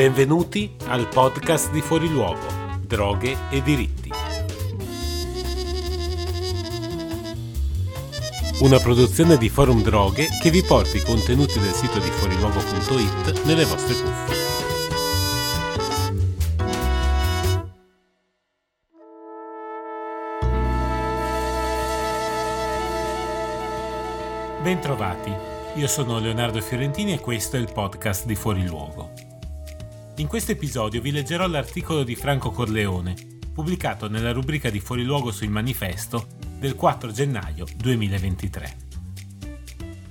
Benvenuti al podcast di Fuori Luogo, Droghe e diritti. Una produzione di Forum Droghe che vi porta i contenuti del sito di fuoriluogo.it nelle vostre cuffie. Bentrovati, io sono Leonardo Fiorentini e questo è il podcast di Fuori Luogo. In questo episodio vi leggerò l'articolo di Franco Corleone, pubblicato nella rubrica di Fuori Luogo sul manifesto del 4 gennaio 2023.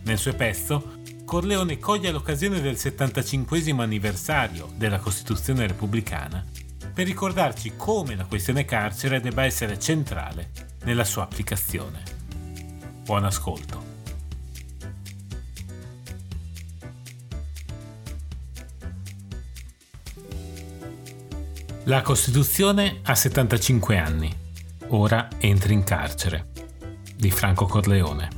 Nel suo pezzo, Corleone coglie l'occasione del 75 anniversario della Costituzione repubblicana per ricordarci come la questione carcere debba essere centrale nella sua applicazione. Buon ascolto. La Costituzione ha 75 anni. Ora entri in carcere. Di Franco Corleone.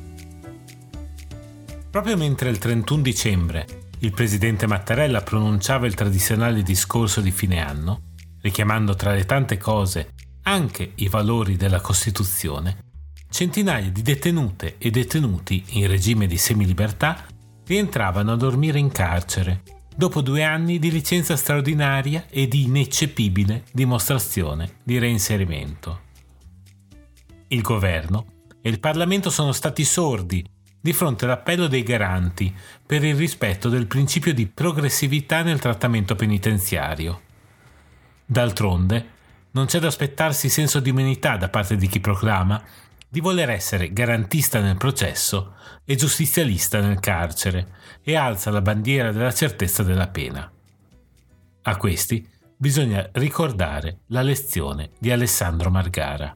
Proprio mentre il 31 dicembre il presidente Mattarella pronunciava il tradizionale discorso di fine anno, richiamando tra le tante cose anche i valori della Costituzione, centinaia di detenute e detenuti in regime di semilibertà rientravano a dormire in carcere dopo due anni di licenza straordinaria e di ineccepibile dimostrazione di reinserimento. Il governo e il Parlamento sono stati sordi di fronte all'appello dei garanti per il rispetto del principio di progressività nel trattamento penitenziario. D'altronde, non c'è da aspettarsi senso di umanità da parte di chi proclama di voler essere garantista nel processo e giustizialista nel carcere e alza la bandiera della certezza della pena. A questi bisogna ricordare la lezione di Alessandro Margara.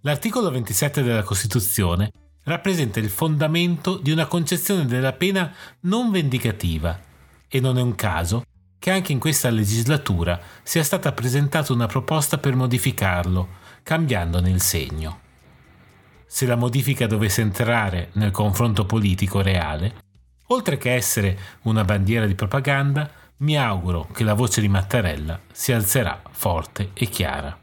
L'articolo 27 della Costituzione rappresenta il fondamento di una concezione della pena non vendicativa e non è un caso che anche in questa legislatura sia stata presentata una proposta per modificarlo cambiandone il segno. Se la modifica dovesse entrare nel confronto politico reale, oltre che essere una bandiera di propaganda, mi auguro che la voce di Mattarella si alzerà forte e chiara.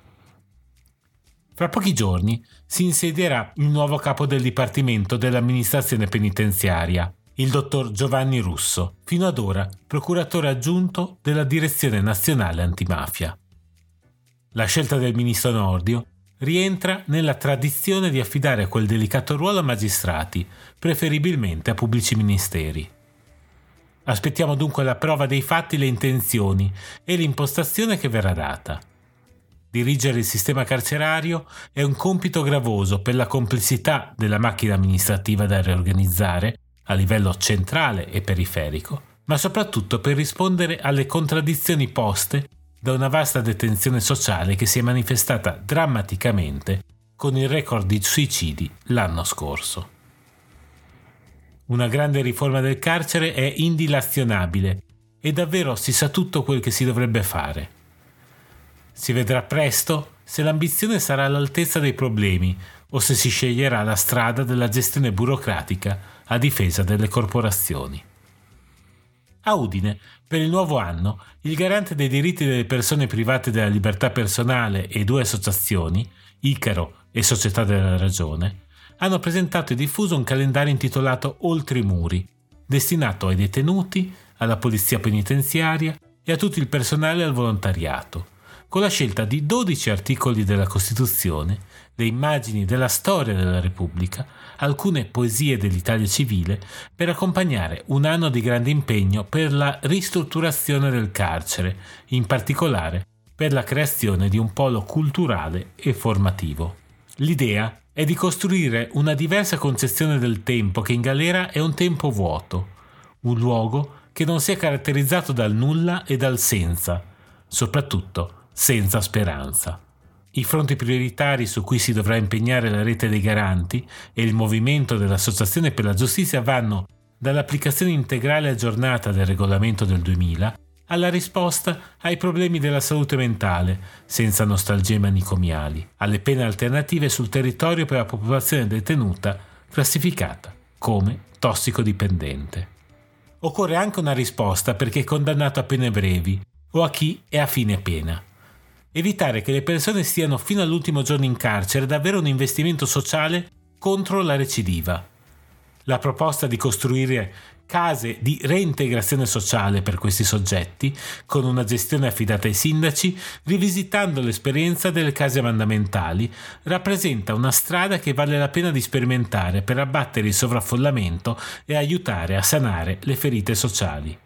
Fra pochi giorni si insedierà il nuovo capo del Dipartimento dell'amministrazione penitenziaria, il dottor Giovanni Russo, fino ad ora procuratore aggiunto della Direzione Nazionale Antimafia. La scelta del ministro Nordio rientra nella tradizione di affidare quel delicato ruolo a magistrati, preferibilmente a pubblici ministeri. Aspettiamo dunque la prova dei fatti, le intenzioni e l'impostazione che verrà data. Dirigere il sistema carcerario è un compito gravoso per la complessità della macchina amministrativa da riorganizzare a livello centrale e periferico, ma soprattutto per rispondere alle contraddizioni poste da una vasta detenzione sociale che si è manifestata drammaticamente con il record di suicidi l'anno scorso. Una grande riforma del carcere è indilazionabile e davvero si sa tutto quel che si dovrebbe fare. Si vedrà presto se l'ambizione sarà all'altezza dei problemi o se si sceglierà la strada della gestione burocratica a difesa delle corporazioni. A Udine, per il nuovo anno, il garante dei diritti delle persone private della libertà personale e due associazioni, Icaro e Società della Ragione, hanno presentato e diffuso un calendario intitolato Oltre i muri, destinato ai detenuti, alla polizia penitenziaria e a tutto il personale al volontariato, con la scelta di 12 articoli della Costituzione, le immagini della storia della Repubblica, alcune poesie dell'Italia civile per accompagnare un anno di grande impegno per la ristrutturazione del carcere, in particolare per la creazione di un polo culturale e formativo. L'idea è di costruire una diversa concezione del tempo che in galera è un tempo vuoto, un luogo che non sia caratterizzato dal nulla e dal senza, soprattutto senza speranza. I fronti prioritari su cui si dovrà impegnare la rete dei garanti e il movimento dell'Associazione per la Giustizia vanno dall'applicazione integrale aggiornata del regolamento del 2000 alla risposta ai problemi della salute mentale, senza nostalgie manicomiali, alle pene alternative sul territorio per la popolazione detenuta classificata come tossicodipendente. occorre anche una risposta per chi è condannato a pene brevi o a chi è a fine pena. Evitare che le persone stiano fino all'ultimo giorno in carcere è davvero un investimento sociale contro la recidiva. La proposta di costruire case di reintegrazione sociale per questi soggetti, con una gestione affidata ai sindaci, rivisitando l'esperienza delle case mandamentali, rappresenta una strada che vale la pena di sperimentare per abbattere il sovraffollamento e aiutare a sanare le ferite sociali.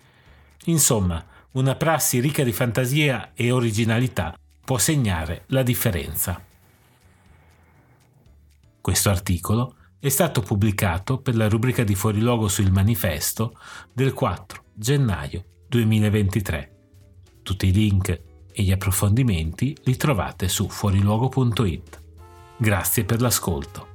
Insomma, una prassi ricca di fantasia e originalità può segnare la differenza. Questo articolo è stato pubblicato per la rubrica di Fuoriluogo sul manifesto del 4 gennaio 2023. Tutti i link e gli approfondimenti li trovate su fuoriluogo.it. Grazie per l'ascolto.